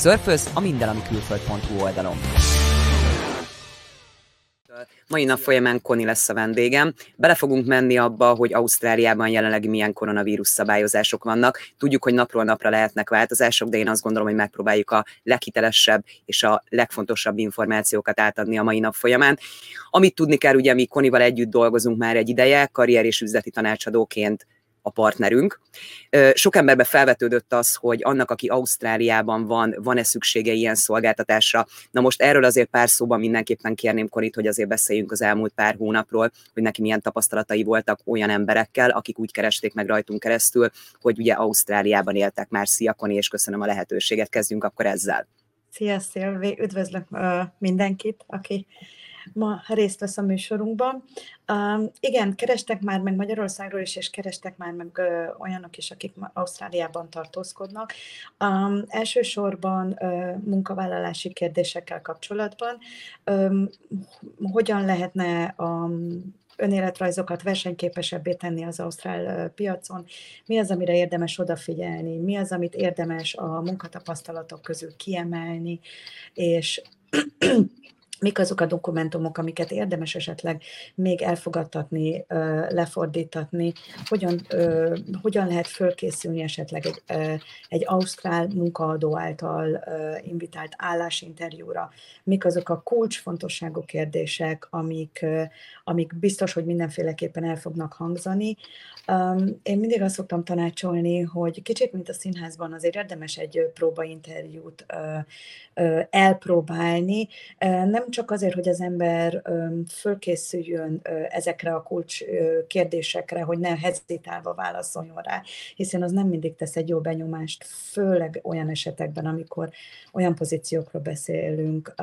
Szörföz a mindenamikülföld.hu oldalon. Mai nap folyamán Koni lesz a vendégem. Bele fogunk menni abba, hogy Ausztráliában jelenleg milyen koronavírus szabályozások vannak. Tudjuk, hogy napról napra lehetnek változások, de én azt gondolom, hogy megpróbáljuk a leghitelesebb és a legfontosabb információkat átadni a mai nap folyamán. Amit tudni kell, ugye mi Konival együtt dolgozunk már egy ideje, karrier és üzleti tanácsadóként a partnerünk. Sok emberbe felvetődött az, hogy annak, aki Ausztráliában van, van-e szüksége ilyen szolgáltatásra. Na most erről azért pár szóban mindenképpen kérném Konit, hogy azért beszéljünk az elmúlt pár hónapról, hogy neki milyen tapasztalatai voltak olyan emberekkel, akik úgy keresték meg rajtunk keresztül, hogy ugye Ausztráliában éltek már. Szia Koni, és köszönöm a lehetőséget. Kezdjünk akkor ezzel. Szia Szilvi, üdvözlök mindenkit, aki ma részt vesz a műsorunkban. Um, igen, kerestek már meg Magyarországról is, és kerestek már meg uh, olyanok is, akik Ausztráliában tartózkodnak. Um, elsősorban uh, munkavállalási kérdésekkel kapcsolatban. Um, hogyan lehetne a önéletrajzokat versenyképesebbé tenni az ausztrál piacon, mi az, amire érdemes odafigyelni, mi az, amit érdemes a munkatapasztalatok közül kiemelni, és mik azok a dokumentumok, amiket érdemes esetleg még elfogadtatni, lefordítatni, hogyan, hogyan lehet fölkészülni esetleg egy, egy ausztrál munkaadó által invitált állásinterjúra, mik azok a kulcsfontosságú kérdések, amik, amik biztos, hogy mindenféleképpen el fognak hangzani. Én mindig azt szoktam tanácsolni, hogy kicsit, mint a színházban, azért érdemes egy próbainterjút elpróbálni, nem csak azért, hogy az ember fölkészüljön ezekre a kulcs kérdésekre, hogy ne hezitálva válaszoljon rá, hiszen az nem mindig tesz egy jó benyomást, főleg olyan esetekben, amikor olyan pozíciókról beszélünk,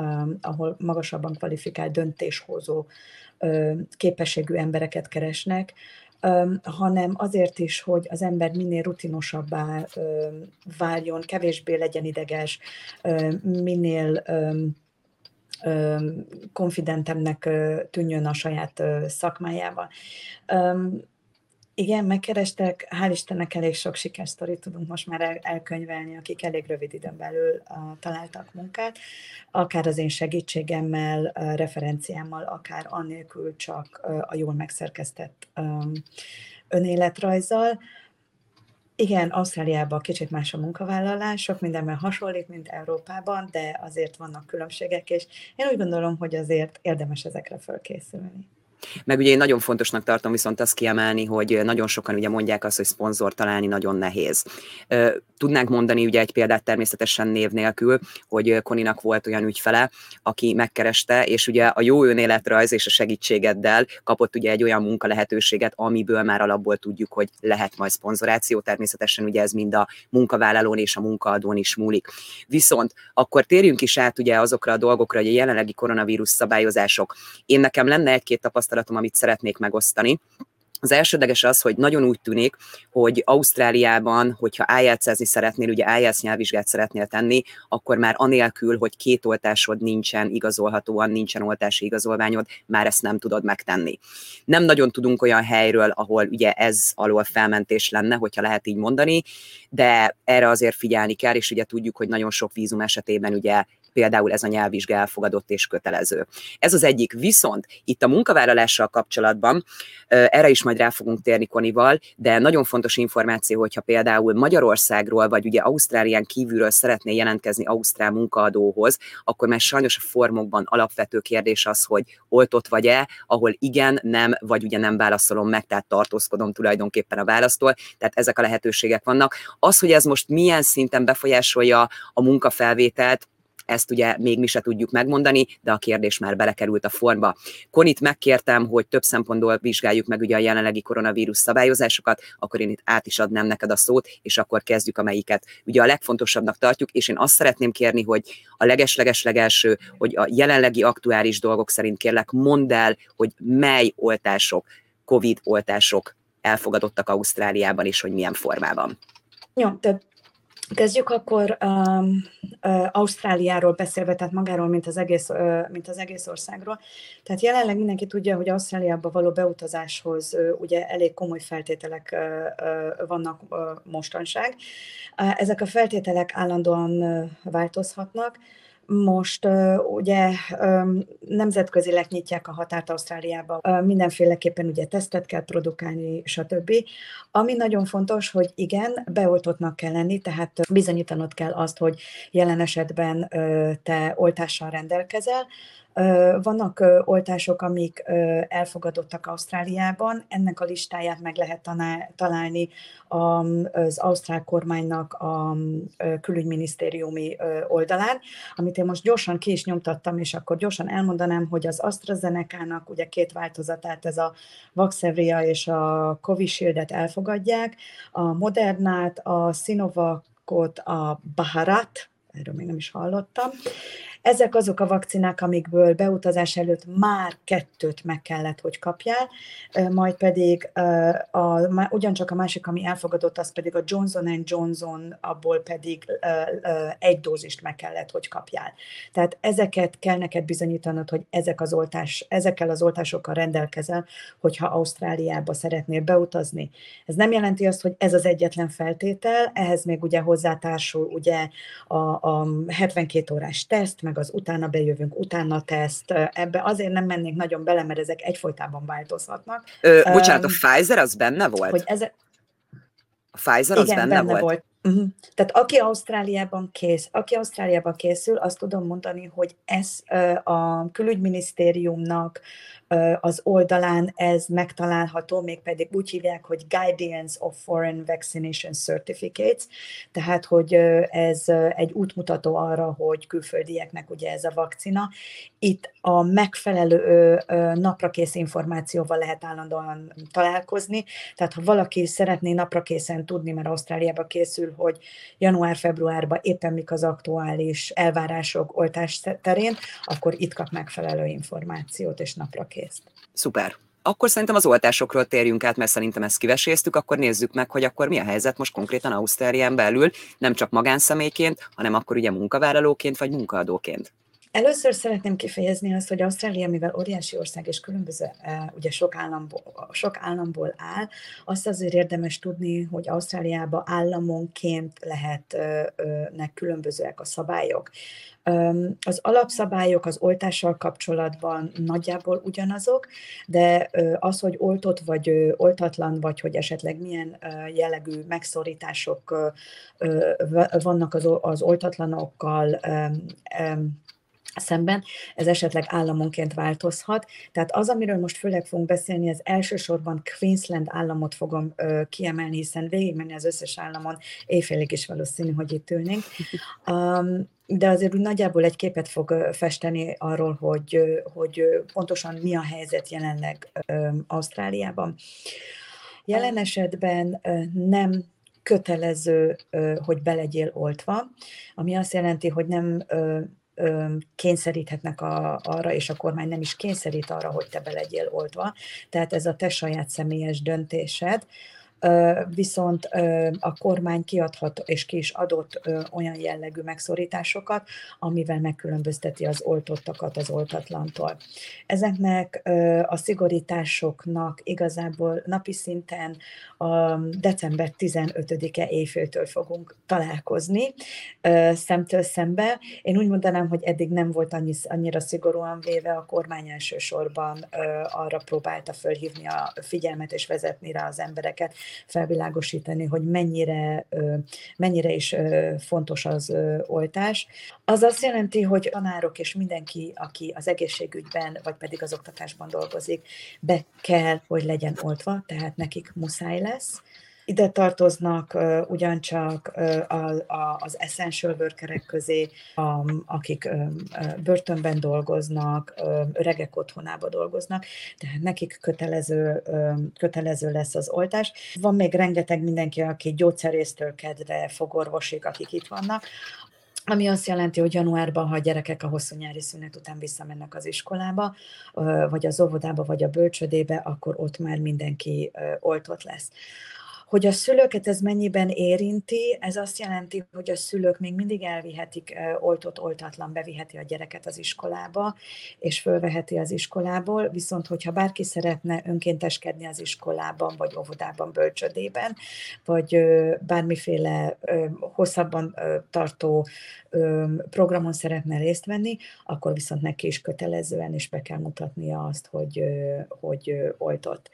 ahol magasabban kvalifikált döntéshozó képességű embereket keresnek, hanem azért is, hogy az ember minél rutinosabbá váljon, kevésbé legyen ideges, minél konfidentemnek tűnjön a saját szakmájával. Igen, megkerestek, hál' Istennek elég sok sikersztorit tudunk most már el, elkönyvelni, akik elég rövid időn belül találtak munkát, akár az én segítségemmel, referenciámmal, akár annélkül csak a jól megszerkesztett um, önéletrajzzal. Igen, Ausztráliában kicsit más a munkavállalás, sok mindenben hasonlít, mint Európában, de azért vannak különbségek, és én úgy gondolom, hogy azért érdemes ezekre fölkészülni. Meg ugye én nagyon fontosnak tartom viszont azt kiemelni, hogy nagyon sokan ugye mondják azt, hogy szponzor találni nagyon nehéz. Tudnánk mondani ugye egy példát természetesen név nélkül, hogy Koninak volt olyan ügyfele, aki megkereste, és ugye a jó önéletrajz és a segítségeddel kapott ugye egy olyan munka lehetőséget, amiből már alapból tudjuk, hogy lehet majd szponzoráció. Természetesen ugye ez mind a munkavállalón és a munkaadón is múlik. Viszont akkor térjünk is át ugye azokra a dolgokra, hogy a jelenlegi koronavírus szabályozások. Én nekem lenne egy-két tapasztalat tapasztalatom, amit szeretnék megosztani. Az elsődleges az, hogy nagyon úgy tűnik, hogy Ausztráliában, hogyha IELTS-ezni szeretnél, ugye IELTS nyelvvizsgát szeretnél tenni, akkor már anélkül, hogy két oltásod nincsen igazolhatóan, nincsen oltási igazolványod, már ezt nem tudod megtenni. Nem nagyon tudunk olyan helyről, ahol ugye ez alól felmentés lenne, hogyha lehet így mondani, de erre azért figyelni kell, és ugye tudjuk, hogy nagyon sok vízum esetében ugye például ez a nyelvvizsga elfogadott és kötelező. Ez az egyik. Viszont itt a munkavállalással kapcsolatban, erre is majd rá fogunk térni Konival, de nagyon fontos információ, hogyha például Magyarországról, vagy ugye Ausztrálián kívülről szeretné jelentkezni Ausztrál munkaadóhoz, akkor már sajnos a formokban alapvető kérdés az, hogy oltott vagy-e, ahol igen, nem, vagy ugye nem válaszolom meg, tehát tartózkodom tulajdonképpen a választól, tehát ezek a lehetőségek vannak. Az, hogy ez most milyen szinten befolyásolja a munkafelvételt, ezt ugye még mi se tudjuk megmondani, de a kérdés már belekerült a formba. Konit megkértem, hogy több szempontból vizsgáljuk meg ugye a jelenlegi koronavírus szabályozásokat, akkor én itt át is adnám neked a szót, és akkor kezdjük, amelyiket ugye a legfontosabbnak tartjuk, és én azt szeretném kérni, hogy a legesleges legelső, hogy a jelenlegi aktuális dolgok szerint kérlek, mondd el, hogy mely oltások, COVID oltások elfogadottak Ausztráliában, és hogy milyen formában. Jó, tehát Kezdjük akkor um, uh, Ausztráliáról beszélve, tehát magáról, mint az, egész, uh, mint az egész országról. Tehát jelenleg mindenki tudja, hogy Ausztráliába való beutazáshoz uh, ugye elég komoly feltételek uh, uh, vannak uh, mostanság. Uh, ezek a feltételek állandóan uh, változhatnak. Most ugye nemzetközileg nyitják a határt Ausztráliába, uh, mindenféleképpen ugye tesztet kell produkálni, stb. Ami nagyon fontos, hogy igen, beoltottnak kell lenni, tehát bizonyítanod kell azt, hogy jelen esetben te oltással rendelkezel, vannak oltások, amik elfogadottak Ausztráliában, ennek a listáját meg lehet találni az ausztrál kormánynak a külügyminisztériumi oldalán, amit én most gyorsan ki is nyomtattam, és akkor gyorsan elmondanám, hogy az AstraZeneca-nak ugye két változatát, ez a Vaxevria és a Covishield-et elfogadják, a Modernát, a Sinovacot, a Baharat, erről még nem is hallottam, ezek azok a vakcinák, amikből beutazás előtt már kettőt meg kellett, hogy kapjál, majd pedig a, a, ugyancsak a másik, ami elfogadott, az pedig a Johnson Johnson, abból pedig egy dózist meg kellett, hogy kapjál. Tehát ezeket kell neked bizonyítanod, hogy ezek az oltás, ezekkel az oltásokkal rendelkezel, hogyha Ausztráliába szeretnél beutazni. Ez nem jelenti azt, hogy ez az egyetlen feltétel, ehhez még ugye hozzátársul ugye a, a 72 órás teszt, meg az utána bejövünk, utána teszt, ebbe azért nem mennék nagyon bele, mert ezek egyfolytában változhatnak. Ö, bocsánat, a Pfizer az benne volt? Hogy ezek... A Pfizer az Igen, benne, benne volt? volt. Uh-huh. Tehát aki Ausztráliában kész, aki Ausztráliában készül, azt tudom mondani, hogy ez a külügyminisztériumnak az oldalán ez megtalálható, mégpedig úgy hívják, hogy Guidance of Foreign Vaccination Certificates, tehát hogy ez egy útmutató arra, hogy külföldieknek ugye ez a vakcina. Itt a megfelelő naprakész információval lehet állandóan találkozni, tehát ha valaki szeretné naprakészen tudni, mert Ausztráliába készül, hogy január-februárban éppen mik az aktuális elvárások oltás terén, akkor itt kap megfelelő információt és naprakész kész. Szuper. Akkor szerintem az oltásokról térjünk át, mert szerintem ezt kiveséztük, akkor nézzük meg, hogy akkor mi a helyzet most konkrétan Ausztrálián belül, nem csak magánszemélyként, hanem akkor ugye munkavállalóként vagy munkaadóként. Először szeretném kifejezni azt, hogy Ausztrália, mivel óriási ország és különböző, ugye sok államból, sok államból áll, azt azért érdemes tudni, hogy Ausztráliában államonként lehetnek különbözőek a szabályok. Az alapszabályok az oltással kapcsolatban nagyjából ugyanazok, de az, hogy oltott vagy oltatlan, vagy hogy esetleg milyen jellegű megszorítások vannak az, oltatlanokkal, szemben, ez esetleg államonként változhat. Tehát az, amiről most főleg fogunk beszélni, az elsősorban Queensland államot fogom ö, kiemelni, hiszen végigmenni az összes államon, éjfélig is valószínű, hogy itt ülnénk. Um, de azért úgy nagyjából egy képet fog festeni arról, hogy, hogy pontosan mi a helyzet jelenleg Ausztráliában. Jelen esetben nem kötelező, hogy belegyél oltva, ami azt jelenti, hogy nem kényszeríthetnek a, arra, és a kormány nem is kényszerít arra, hogy te be legyél oltva. Tehát ez a te saját személyes döntésed viszont a kormány kiadhat és ki is adott olyan jellegű megszorításokat, amivel megkülönbözteti az oltottakat az oltatlantól. Ezeknek a szigorításoknak igazából napi szinten a december 15-e éjféltől fogunk találkozni szemtől szembe. Én úgy mondanám, hogy eddig nem volt annyi, annyira szigorúan véve, a kormány elsősorban arra próbálta fölhívni a figyelmet és vezetni rá az embereket, felvilágosítani, hogy mennyire, mennyire is fontos az oltás. Az azt jelenti, hogy tanárok és mindenki, aki az egészségügyben, vagy pedig az oktatásban dolgozik, be kell, hogy legyen oltva, tehát nekik muszáj lesz. Ide tartoznak uh, ugyancsak uh, a, az essential workerek közé, um, akik um, börtönben dolgoznak, um, öregek otthonába dolgoznak, tehát nekik kötelező, um, kötelező lesz az oltás. Van még rengeteg mindenki, aki gyógyszerésztől kedve fogorvosig, akik itt vannak, ami azt jelenti, hogy januárban, ha a gyerekek a hosszú nyári szünet után visszamennek az iskolába, vagy az óvodába, vagy a bölcsödébe, akkor ott már mindenki oltott lesz. Hogy a szülőket ez mennyiben érinti, ez azt jelenti, hogy a szülők még mindig elvihetik oltott, oltatlan, beviheti a gyereket az iskolába, és fölveheti az iskolából, viszont hogyha bárki szeretne önkénteskedni az iskolában, vagy óvodában, bölcsödében, vagy bármiféle hosszabban tartó programon szeretne részt venni, akkor viszont neki is kötelezően is be kell mutatnia azt, hogy, hogy oltott.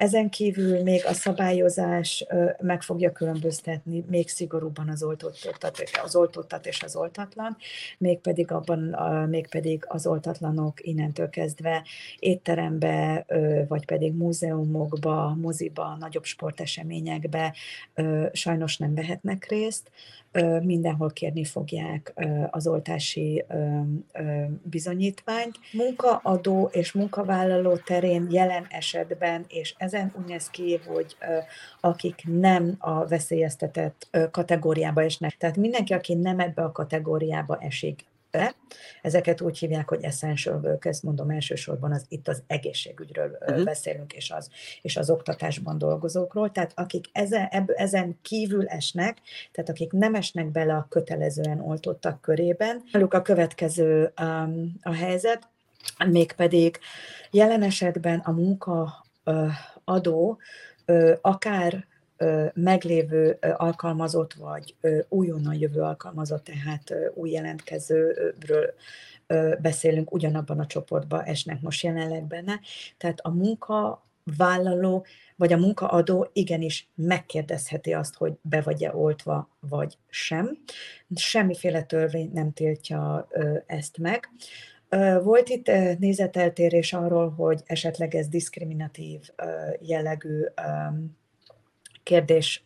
Ezen kívül még a szabályozás meg fogja különböztetni még szigorúban az oltottat, az oltottat és az oltatlan, mégpedig, abban, mégpedig az oltatlanok innentől kezdve étterembe, vagy pedig múzeumokba, moziba, nagyobb sporteseményekbe sajnos nem vehetnek részt, mindenhol kérni fogják az oltási bizonyítványt. Munkaadó és munkavállaló terén jelen esetben, és ezen úgy néz ki, hogy akik nem a veszélyeztetett kategóriába esnek, tehát mindenki, aki nem ebbe a kategóriába esik be. Ezeket úgy hívják, hogy essential workers, mondom elsősorban az, itt az egészségügyről uh-huh. beszélünk, és az, és az oktatásban dolgozókról. Tehát akik ezen, ebb, ezen kívül esnek, tehát akik nem esnek bele a kötelezően oltottak körében, náluk a következő um, a helyzet, mégpedig jelen esetben a munkaadó akár meglévő alkalmazott, vagy újonnan jövő alkalmazott, tehát új jelentkezőről beszélünk, ugyanabban a csoportban esnek most jelenleg benne. Tehát a munkavállaló vagy a munkaadó igenis megkérdezheti azt, hogy be vagy-e oltva, vagy sem. Semmiféle törvény nem tiltja ezt meg. Volt itt nézeteltérés arról, hogy esetleg ez diszkriminatív jellegű kérdés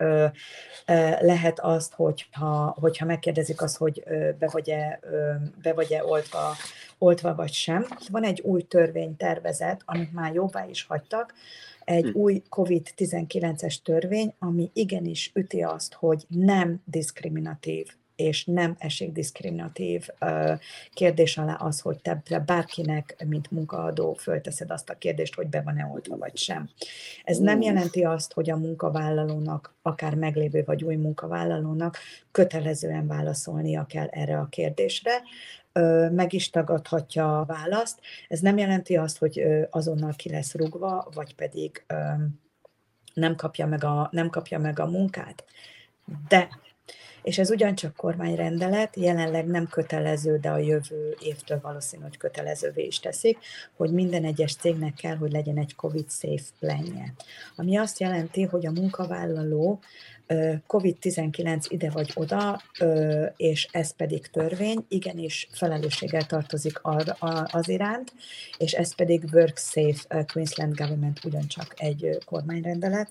lehet azt, hogyha, hogyha megkérdezik azt, hogy be vagy-e, be vagy-e oltva, oltva vagy sem. Van egy új törvénytervezet, amit már jóvá is hagytak, egy hm. új COVID-19-es törvény, ami igenis üti azt, hogy nem diszkriminatív és nem esik diszkriminatív kérdés alá az, hogy te bárkinek, mint munkaadó fölteszed azt a kérdést, hogy be van-e oltva vagy sem. Ez nem jelenti azt, hogy a munkavállalónak, akár meglévő vagy új munkavállalónak kötelezően válaszolnia kell erre a kérdésre, meg is tagadhatja a választ. Ez nem jelenti azt, hogy azonnal ki lesz rugva, vagy pedig nem kapja meg a, nem kapja meg a munkát. De és ez ugyancsak kormányrendelet, jelenleg nem kötelező, de a jövő évtől valószínű, hogy kötelezővé is teszik, hogy minden egyes cégnek kell, hogy legyen egy COVID-safe planje. Ami azt jelenti, hogy a munkavállaló COVID-19 ide vagy oda, és ez pedig törvény, igenis felelősséggel tartozik az iránt, és ez pedig WorkSafe Queensland Government ugyancsak egy kormányrendelet,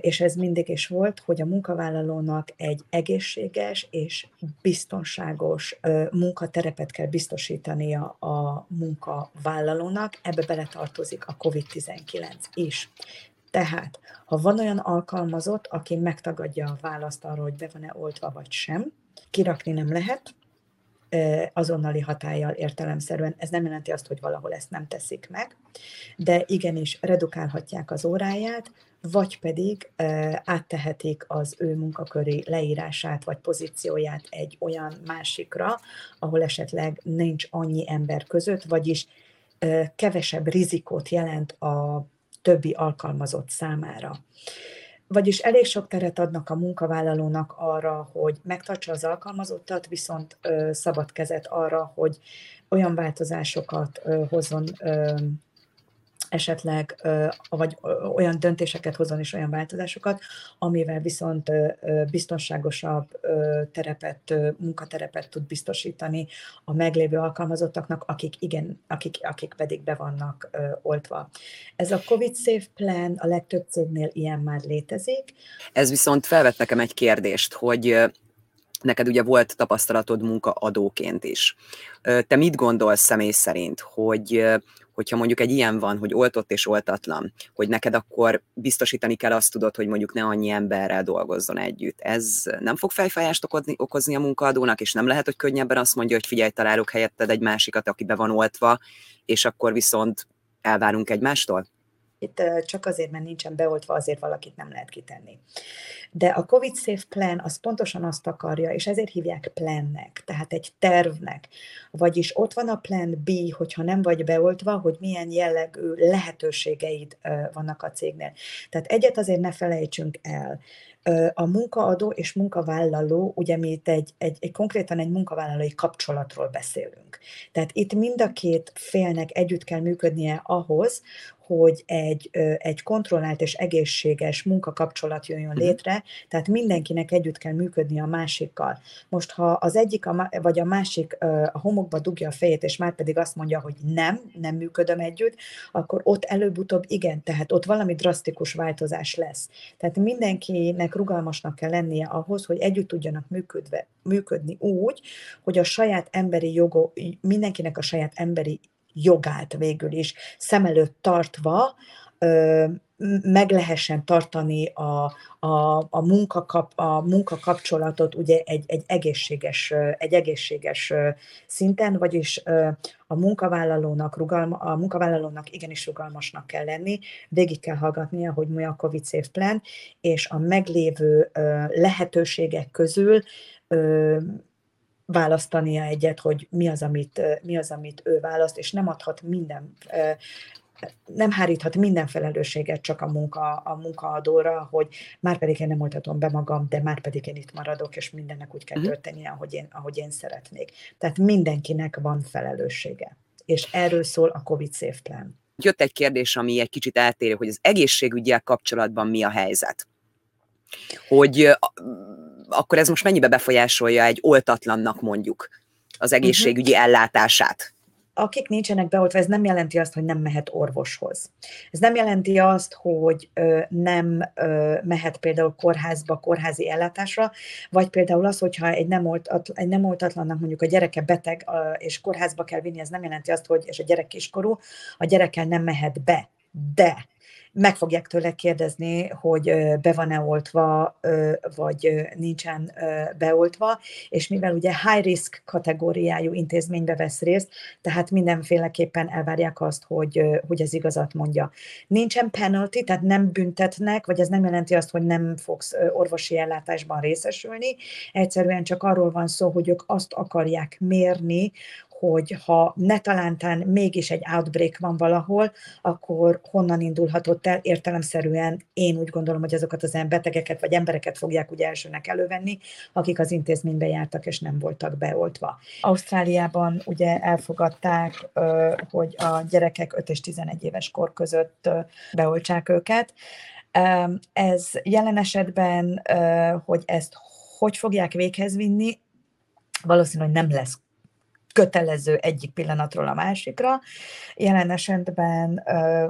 és ez mindig is volt, hogy a munkavállalónak egy egészséges és biztonságos munkaterepet kell biztosítania a munkavállalónak, ebbe beletartozik a COVID-19 is. Tehát, ha van olyan alkalmazott, aki megtagadja a választ arra, hogy be van-e oltva vagy sem, kirakni nem lehet, azonnali hatállyal értelemszerűen. Ez nem jelenti azt, hogy valahol ezt nem teszik meg, de igenis redukálhatják az óráját, vagy pedig áttehetik az ő munkaköri leírását vagy pozícióját egy olyan másikra, ahol esetleg nincs annyi ember között, vagyis kevesebb rizikót jelent a többi alkalmazott számára. Vagyis elég sok teret adnak a munkavállalónak arra, hogy megtartsa az alkalmazottat, viszont szabad kezet arra, hogy olyan változásokat hozzon esetleg vagy olyan döntéseket hozzon és olyan változásokat, amivel viszont biztonságosabb terepet, munkaterepet tud biztosítani a meglévő alkalmazottaknak, akik igen, akik, akik pedig be vannak oltva. Ez a COVID Safe Plan a legtöbb cégnél ilyen már létezik. Ez viszont felvett nekem egy kérdést, hogy neked ugye volt tapasztalatod munkaadóként is. Te mit gondolsz személy szerint, hogy hogyha mondjuk egy ilyen van, hogy oltott és oltatlan, hogy neked akkor biztosítani kell azt tudod, hogy mondjuk ne annyi emberrel dolgozzon együtt. Ez nem fog fejfájást okozni, a munkaadónak, és nem lehet, hogy könnyebben azt mondja, hogy figyelj, találok helyetted egy másikat, aki be van oltva, és akkor viszont elvárunk egymástól? itt csak azért, mert nincsen beoltva, azért valakit nem lehet kitenni. De a COVID Safe Plan az pontosan azt akarja, és ezért hívják plannek, tehát egy tervnek. Vagyis ott van a plan B, hogyha nem vagy beoltva, hogy milyen jellegű lehetőségeid vannak a cégnél. Tehát egyet azért ne felejtsünk el, a munkaadó és munkavállaló, ugye mi itt egy, egy, egy konkrétan egy munkavállalói kapcsolatról beszélünk. Tehát itt mind a két félnek együtt kell működnie ahhoz, hogy egy, egy kontrollált és egészséges munkakapcsolat jöjjön uh-huh. létre, tehát mindenkinek együtt kell működni a másikkal. Most, ha az egyik a, vagy a másik a homokba dugja a fejét, és már pedig azt mondja, hogy nem, nem működöm együtt, akkor ott előbb-utóbb igen, tehát ott valami drasztikus változás lesz. Tehát mindenkinek rugalmasnak kell lennie ahhoz, hogy együtt tudjanak működve, működni úgy, hogy a saját emberi jogok, mindenkinek a saját emberi jogát végül is szem előtt tartva meg lehessen tartani a, a, a, munkakap, a munkakapcsolatot ugye egy, egy, egészséges, egy egészséges szinten, vagyis a munkavállalónak, rugalma, a munkavállalónak igenis rugalmasnak kell lenni, végig kell hallgatnia, hogy mi a COVID Safe Plan, és a meglévő lehetőségek közül választania egyet, hogy mi az, amit, mi az, amit ő választ, és nem adhat minden, nem háríthat minden felelősséget csak a, munka, a munkaadóra, hogy már pedig én nem oltatom be magam, de már pedig én itt maradok, és mindennek úgy kell mhm. történnie, ahogy én, ahogy én szeretnék. Tehát mindenkinek van felelőssége. És erről szól a COVID Safe Plan. Jött egy kérdés, ami egy kicsit eltérő, hogy az egészségügyel kapcsolatban mi a helyzet. Hogy akkor ez most mennyibe befolyásolja egy oltatlannak mondjuk az mhm. egészségügyi uh-huh. ellátását? akik nincsenek beoltva, ez nem jelenti azt, hogy nem mehet orvoshoz. Ez nem jelenti azt, hogy ö, nem ö, mehet például kórházba, kórházi ellátásra, vagy például az, hogyha egy nem, oltat, egy nem oltatlannak mondjuk a gyereke beteg, ö, és kórházba kell vinni, ez nem jelenti azt, hogy, és a gyerek kiskorú, a gyerekkel nem mehet be. De meg fogják tőle kérdezni, hogy be van-e oltva, vagy nincsen beoltva, és mivel ugye high risk kategóriájú intézménybe vesz részt, tehát mindenféleképpen elvárják azt, hogy, hogy az igazat mondja. Nincsen penalty, tehát nem büntetnek, vagy ez nem jelenti azt, hogy nem fogsz orvosi ellátásban részesülni, egyszerűen csak arról van szó, hogy ők azt akarják mérni, hogy ha ne talántán mégis egy outbreak van valahol, akkor honnan indulhatott el értelemszerűen én úgy gondolom, hogy azokat az betegeket vagy embereket fogják ugye elsőnek elővenni, akik az intézménybe jártak és nem voltak beoltva. Ausztráliában ugye elfogadták, hogy a gyerekek 5 és 11 éves kor között beoltsák őket. Ez jelen esetben, hogy ezt hogy fogják véghez vinni, valószínűleg nem lesz kötelező egyik pillanatról a másikra. Jelen esetben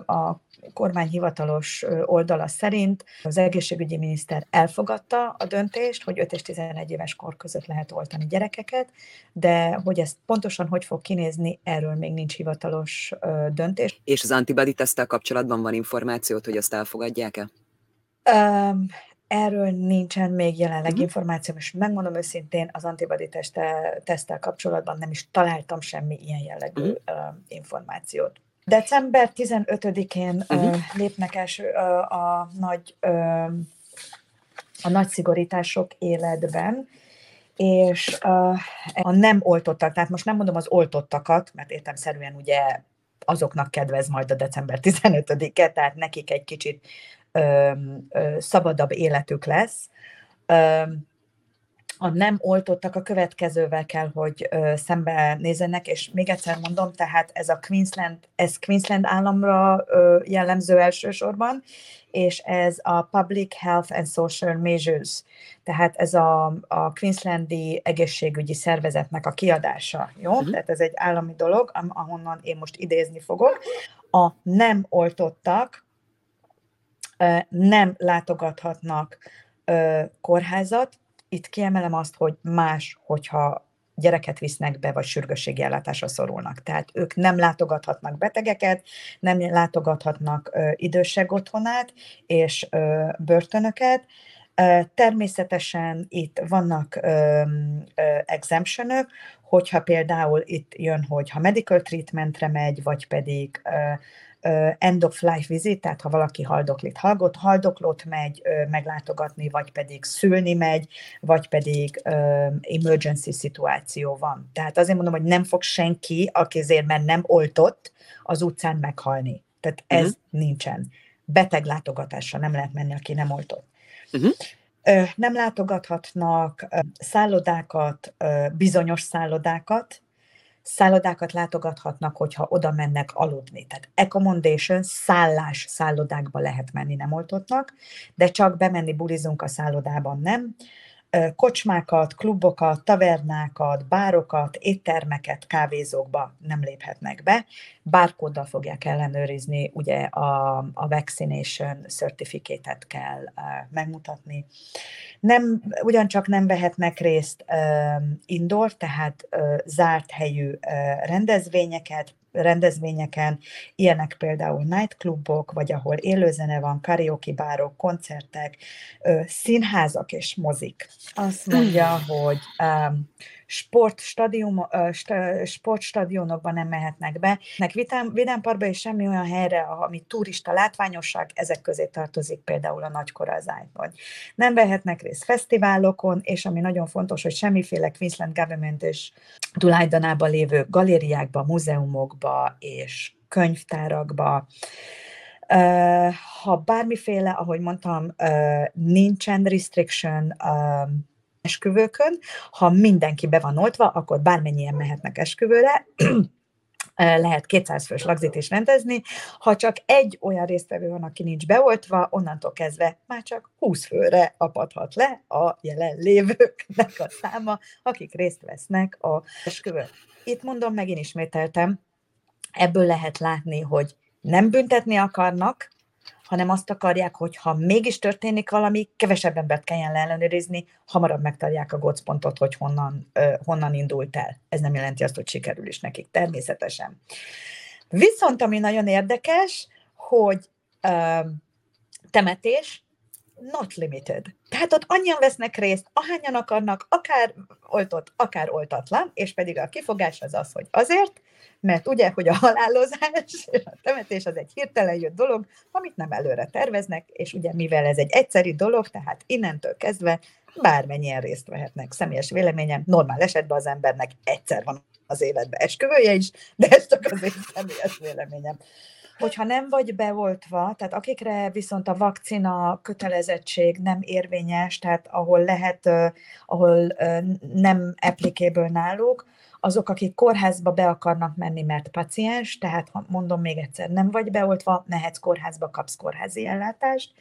a kormány hivatalos oldala szerint az egészségügyi miniszter elfogadta a döntést, hogy 5 és 11 éves kor között lehet oltani gyerekeket, de hogy ez pontosan hogy fog kinézni, erről még nincs hivatalos döntés. És az antibody tesztel kapcsolatban van információt, hogy azt elfogadják-e? Um, Erről nincsen még jelenleg uh-huh. információm, és megmondom őszintén, az antibody tesztel kapcsolatban nem is találtam semmi ilyen jellegű uh-huh. uh, információt. December 15-én uh-huh. uh, lépnek első uh, a nagy uh, a nagy szigorítások életben, és uh, a nem oltottak, tehát most nem mondom az oltottakat, mert értemszerűen ugye azoknak kedvez majd a december 15-e, tehát nekik egy kicsit szabadabb életük lesz. A nem oltottak a következővel kell, hogy szembe nézzenek, és még egyszer mondom, tehát ez a Queensland, ez Queensland államra jellemző elsősorban, és ez a Public Health and Social Measures, tehát ez a, a Queenslandi egészségügyi szervezetnek a kiadása, jó? Uh-huh. Tehát ez egy állami dolog, ahonnan én most idézni fogok. A nem oltottak nem látogathatnak kórházat. Itt kiemelem azt, hogy más, hogyha gyereket visznek be, vagy sürgősségi ellátásra szorulnak. Tehát ők nem látogathatnak betegeket, nem látogathatnak idősek otthonát és börtönöket. Természetesen itt vannak exemptionök, hogyha például itt jön, hogy ha medical treatmentre megy, vagy pedig end of life visit, tehát ha valaki haldoklit, hallgott, haldoklót megy meglátogatni, vagy pedig szülni megy, vagy pedig emergency szituáció van. Tehát azért mondom, hogy nem fog senki, aki azért, mert nem oltott, az utcán meghalni. Tehát ez uh-huh. nincsen. Beteg látogatásra nem lehet menni, aki nem oltott. Uh-huh. Nem látogathatnak szállodákat, bizonyos szállodákat, szállodákat látogathatnak, hogyha oda mennek aludni. Tehát accommodation, szállás szállodákba lehet menni nem oltottnak, de csak bemenni bulizunk a szállodában nem kocsmákat, klubokat, tavernákat, bárokat, éttermeket, kávézókba nem léphetnek be. Bárkóddal fogják ellenőrizni, ugye a, a vaccination certificate-et kell megmutatni. Nem, ugyancsak nem vehetnek részt indoor, tehát zárt helyű rendezvényeket, rendezvényeken, ilyenek például nightclubok, vagy ahol élőzene van, karaoke bárok, koncertek, színházak és mozik. Azt mondja, hogy sportstadium, sportstadionokban nem mehetnek be. Nek Vidám, Vidámparkba és semmi olyan helyre, ami turista látványosság, ezek közé tartozik például a nagykorazány. Vagy nem vehetnek részt fesztiválokon, és ami nagyon fontos, hogy semmiféle Queensland Government és tulajdonában lévő galériákba, múzeumokba és könyvtárakba, ha bármiféle, ahogy mondtam, nincsen restriction esküvőkön, ha mindenki be van oltva, akkor bármennyien mehetnek esküvőre, lehet 200 fős lagzit is rendezni. Ha csak egy olyan résztvevő van, aki nincs beoltva, onnantól kezdve már csak 20 főre apadhat le a jelenlévőknek a száma, akik részt vesznek a esküvőn. Itt mondom, megint ismételtem, ebből lehet látni, hogy nem büntetni akarnak, hanem azt akarják, hogy ha mégis történik valami, kevesebb embert kelljen ellenőrizni, hamarabb megtalálják a gócpontot, hogy honnan, uh, honnan indult el. Ez nem jelenti azt, hogy sikerül is nekik, természetesen. Viszont ami nagyon érdekes, hogy uh, temetés, not limited. Tehát ott annyian vesznek részt, ahányan akarnak, akár oltott, akár oltatlan, és pedig a kifogás az az, hogy azért, mert ugye, hogy a halálozás és a temetés az egy hirtelen jött dolog, amit nem előre terveznek, és ugye mivel ez egy egyszeri dolog, tehát innentől kezdve bármennyien részt vehetnek. Személyes véleményem, normál esetben az embernek egyszer van az életben esküvője is, de ez csak az én személyes véleményem. Hogyha nem vagy beoltva, tehát akikre viszont a vakcina kötelezettség nem érvényes, tehát ahol lehet, ahol nem applicable náluk, azok, akik kórházba be akarnak menni, mert paciens, tehát mondom még egyszer, nem vagy beoltva, mehetsz kórházba, kapsz kórházi ellátást.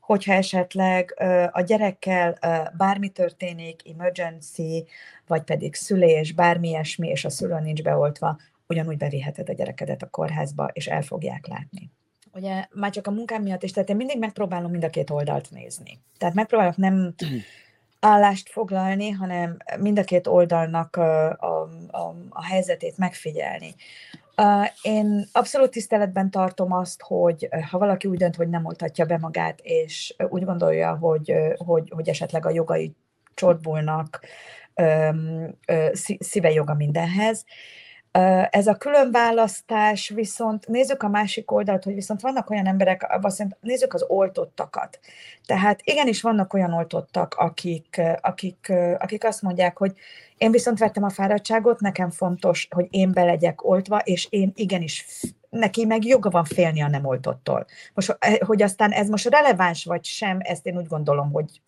Hogyha esetleg a gyerekkel bármi történik, emergency, vagy pedig szülés, bármi ilyesmi, és a szülő nincs beoltva, ugyanúgy beviheted a gyerekedet a kórházba, és el fogják látni. Ugye már csak a munkám miatt is, tehát én mindig megpróbálom mind a két oldalt nézni. Tehát megpróbálok nem állást foglalni, hanem mind a két oldalnak a, a, a, a helyzetét megfigyelni. Én abszolút tiszteletben tartom azt, hogy ha valaki úgy dönt, hogy nem oltatja be magát, és úgy gondolja, hogy, hogy, hogy esetleg a jogai csorbulnak, szíve joga mindenhez, ez a különválasztás viszont, nézzük a másik oldalt, hogy viszont vannak olyan emberek, azt nézzük az oltottakat. Tehát igenis vannak olyan oltottak, akik, akik, akik azt mondják, hogy én viszont vettem a fáradtságot, nekem fontos, hogy én be legyek oltva, és én igenis neki meg joga van félni a nem oltottól. Most, hogy aztán ez most releváns vagy sem, ezt én úgy gondolom, hogy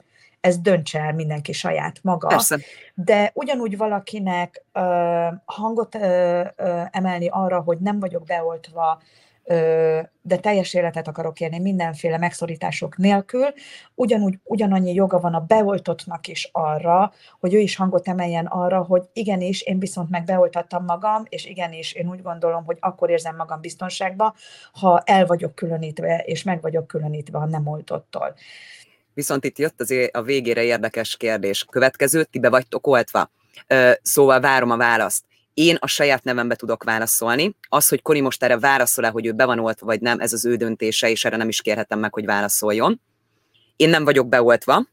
ez döntse el mindenki saját maga. Persze. De ugyanúgy valakinek ö, hangot ö, ö, emelni arra, hogy nem vagyok beoltva, ö, de teljes életet akarok élni mindenféle megszorítások nélkül, ugyanúgy, ugyanannyi joga van a beoltottnak is arra, hogy ő is hangot emeljen arra, hogy igenis, én viszont meg beoltattam magam, és igenis, én úgy gondolom, hogy akkor érzem magam biztonságban, ha el vagyok különítve, és meg vagyok különítve a nem oltottól. Viszont itt jött azért a végére érdekes kérdés. Következő, ti be vagytok oltva. Szóval várom a választ. Én a saját nevembe tudok válaszolni. Az, hogy Koni most erre válaszol-e, hogy ő be van oltva, vagy nem, ez az ő döntése, és erre nem is kérhetem meg, hogy válaszoljon. Én nem vagyok beoltva.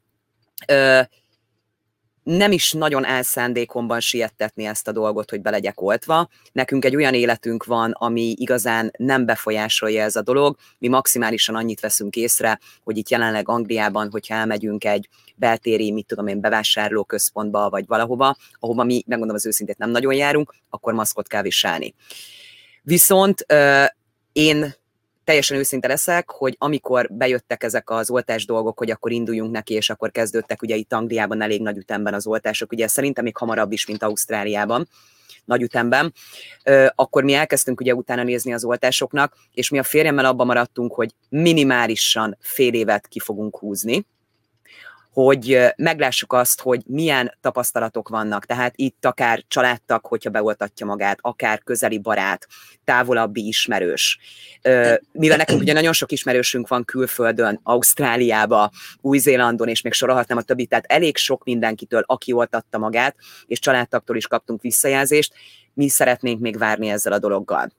Nem is nagyon elszándékomban siettetni ezt a dolgot, hogy be legyek oltva. Nekünk egy olyan életünk van, ami igazán nem befolyásolja ez a dolog. Mi maximálisan annyit veszünk észre, hogy itt jelenleg Angliában, hogyha elmegyünk egy beltéri, mit tudom én, bevásárlóközpontba, vagy valahova, ahova mi, megmondom az őszintét, nem nagyon járunk, akkor maszkot kell viselni. Viszont én teljesen őszinte leszek, hogy amikor bejöttek ezek az oltás dolgok, hogy akkor induljunk neki, és akkor kezdődtek ugye itt Angliában elég nagy ütemben az oltások, ugye szerintem még hamarabb is, mint Ausztráliában nagy ütemben, akkor mi elkezdtünk ugye utána nézni az oltásoknak, és mi a férjemmel abban maradtunk, hogy minimálisan fél évet ki fogunk húzni, hogy meglássuk azt, hogy milyen tapasztalatok vannak. Tehát itt akár családtak, hogyha beoltatja magát, akár közeli barát, távolabbi ismerős. Mivel nekünk ugye nagyon sok ismerősünk van külföldön, Ausztráliába, Új-Zélandon, és még sorolhatnám a többit, tehát elég sok mindenkitől, aki oltatta magát, és családtaktól is kaptunk visszajelzést, mi szeretnénk még várni ezzel a dologgal.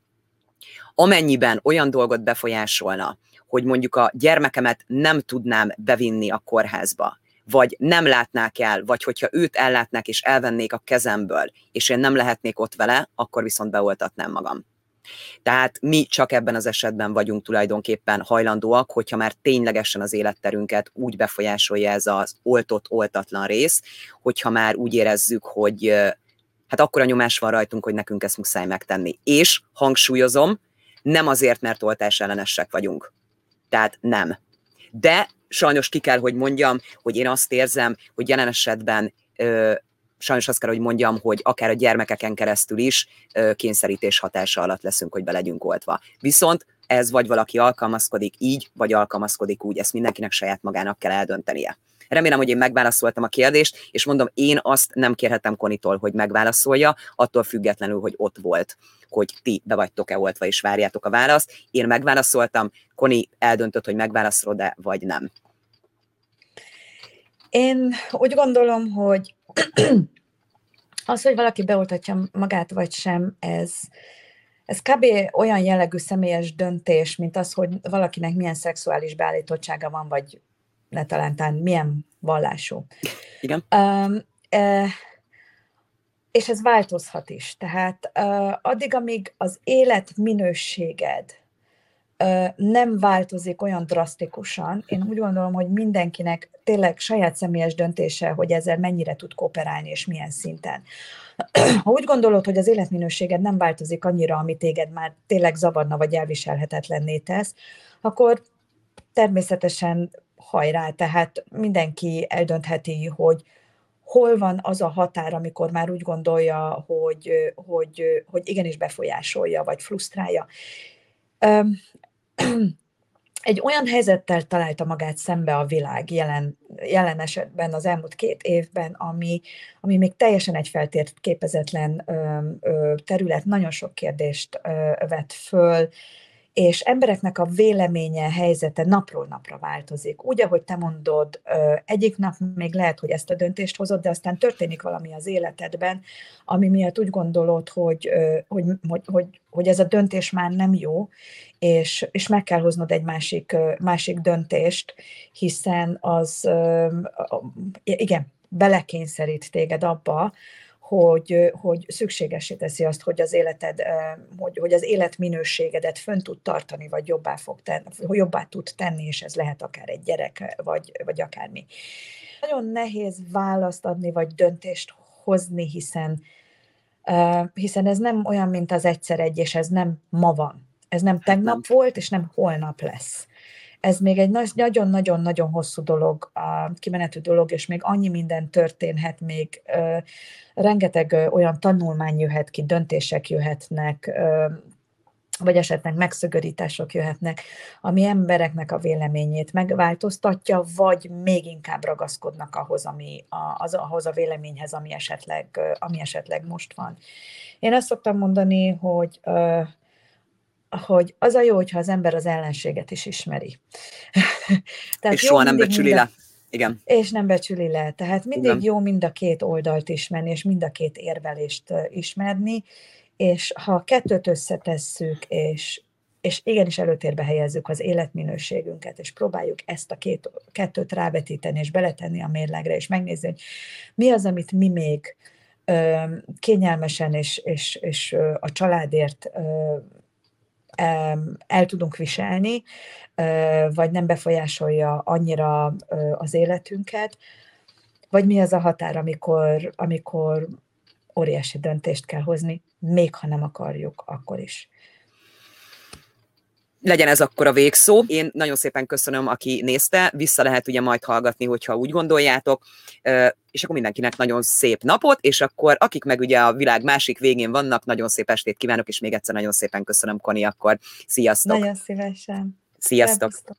Amennyiben olyan dolgot befolyásolna, hogy mondjuk a gyermekemet nem tudnám bevinni a kórházba, vagy nem látnák el, vagy hogyha őt ellátnák és elvennék a kezemből, és én nem lehetnék ott vele, akkor viszont beoltatnám magam. Tehát mi csak ebben az esetben vagyunk tulajdonképpen hajlandóak, hogyha már ténylegesen az életterünket úgy befolyásolja ez az oltott-oltatlan rész, hogyha már úgy érezzük, hogy hát akkor a nyomás van rajtunk, hogy nekünk ezt muszáj megtenni. És hangsúlyozom, nem azért, mert oltás ellenesek vagyunk. Tehát nem. De sajnos ki kell, hogy mondjam, hogy én azt érzem, hogy jelen esetben ö, sajnos azt kell, hogy mondjam, hogy akár a gyermekeken keresztül is ö, kényszerítés hatása alatt leszünk, hogy be legyünk oltva. Viszont ez vagy valaki alkalmazkodik így, vagy alkalmazkodik úgy, ezt mindenkinek saját magának kell eldöntenie. Remélem, hogy én megválaszoltam a kérdést, és mondom, én azt nem kérhetem Konitól, hogy megválaszolja, attól függetlenül, hogy ott volt, hogy ti be vagytok-e oltva, és várjátok a választ. Én megválaszoltam, Koni eldöntött, hogy megválaszolod-e, vagy nem. Én úgy gondolom, hogy az, hogy valaki beoltatja magát vagy sem, ez, ez kb. olyan jellegű személyes döntés, mint az, hogy valakinek milyen szexuális beállítottsága van, vagy ne talán milyen vallású. Igen. Um, e, és ez változhat is. Tehát uh, addig, amíg az életminőséged nem változik olyan drasztikusan. Én úgy gondolom, hogy mindenkinek tényleg saját személyes döntése, hogy ezzel mennyire tud kooperálni, és milyen szinten. Ha úgy gondolod, hogy az életminőséged nem változik annyira, ami téged már tényleg zavarna, vagy elviselhetetlenné tesz, akkor természetesen hajrá, tehát mindenki eldöntheti, hogy hol van az a határ, amikor már úgy gondolja, hogy, hogy, hogy igenis befolyásolja, vagy frusztrálja egy olyan helyzettel találta magát szembe a világ jelen, jelen esetben az elmúlt két évben, ami, ami még teljesen egy feltért képezetlen ö, ö, terület, nagyon sok kérdést ö, vett föl, és embereknek a véleménye, helyzete napról napra változik. Úgy, ahogy te mondod, egyik nap még lehet, hogy ezt a döntést hozod, de aztán történik valami az életedben, ami miatt úgy gondolod, hogy, hogy, hogy, hogy, hogy ez a döntés már nem jó, és, és meg kell hoznod egy másik, másik döntést, hiszen az, igen, belekényszerít téged abba, hogy, hogy szükségesé teszi azt, hogy az életed, hogy, hogy az életminőségedet fönn tud tartani, vagy jobbá, fog tenni, jobbá tud tenni, és ez lehet akár egy gyerek, vagy, vagy akármi. Nagyon nehéz választ adni, vagy döntést hozni, hiszen, hiszen ez nem olyan, mint az egyszer egy, és ez nem ma van. Ez nem hát tegnap volt, és nem holnap lesz ez még egy nagyon-nagyon-nagyon hosszú dolog, a kimenetű dolog, és még annyi minden történhet, még ö, rengeteg ö, olyan tanulmány jöhet ki, döntések jöhetnek, ö, vagy esetleg megszögörítások jöhetnek, ami embereknek a véleményét megváltoztatja, vagy még inkább ragaszkodnak ahhoz, ami, a, az, ahhoz a véleményhez, ami esetleg, ami esetleg most van. Én azt szoktam mondani, hogy hogy az a jó, hogyha az ember az ellenséget is ismeri. Tehát és soha nem becsüli le. Igen. És nem becsüli le. Tehát mindig Igen. jó mind a két oldalt ismerni, és mind a két érvelést ismerni, és ha a kettőt összetesszük, és és igenis előtérbe helyezzük az életminőségünket, és próbáljuk ezt a két, kettőt rávetíteni, és beletenni a mérlegre, és megnézni, hogy mi az, amit mi még ö, kényelmesen és, és, és a családért ö, el tudunk viselni, vagy nem befolyásolja annyira az életünket, vagy mi az a határ, amikor, amikor óriási döntést kell hozni, még ha nem akarjuk, akkor is legyen ez akkor a végszó. Én nagyon szépen köszönöm, aki nézte, vissza lehet ugye majd hallgatni, hogyha úgy gondoljátok, és akkor mindenkinek nagyon szép napot, és akkor akik meg ugye a világ másik végén vannak, nagyon szép estét kívánok, és még egyszer nagyon szépen köszönöm, Koni, akkor sziasztok! Nagyon szívesen! Sziasztok! Sziasztok.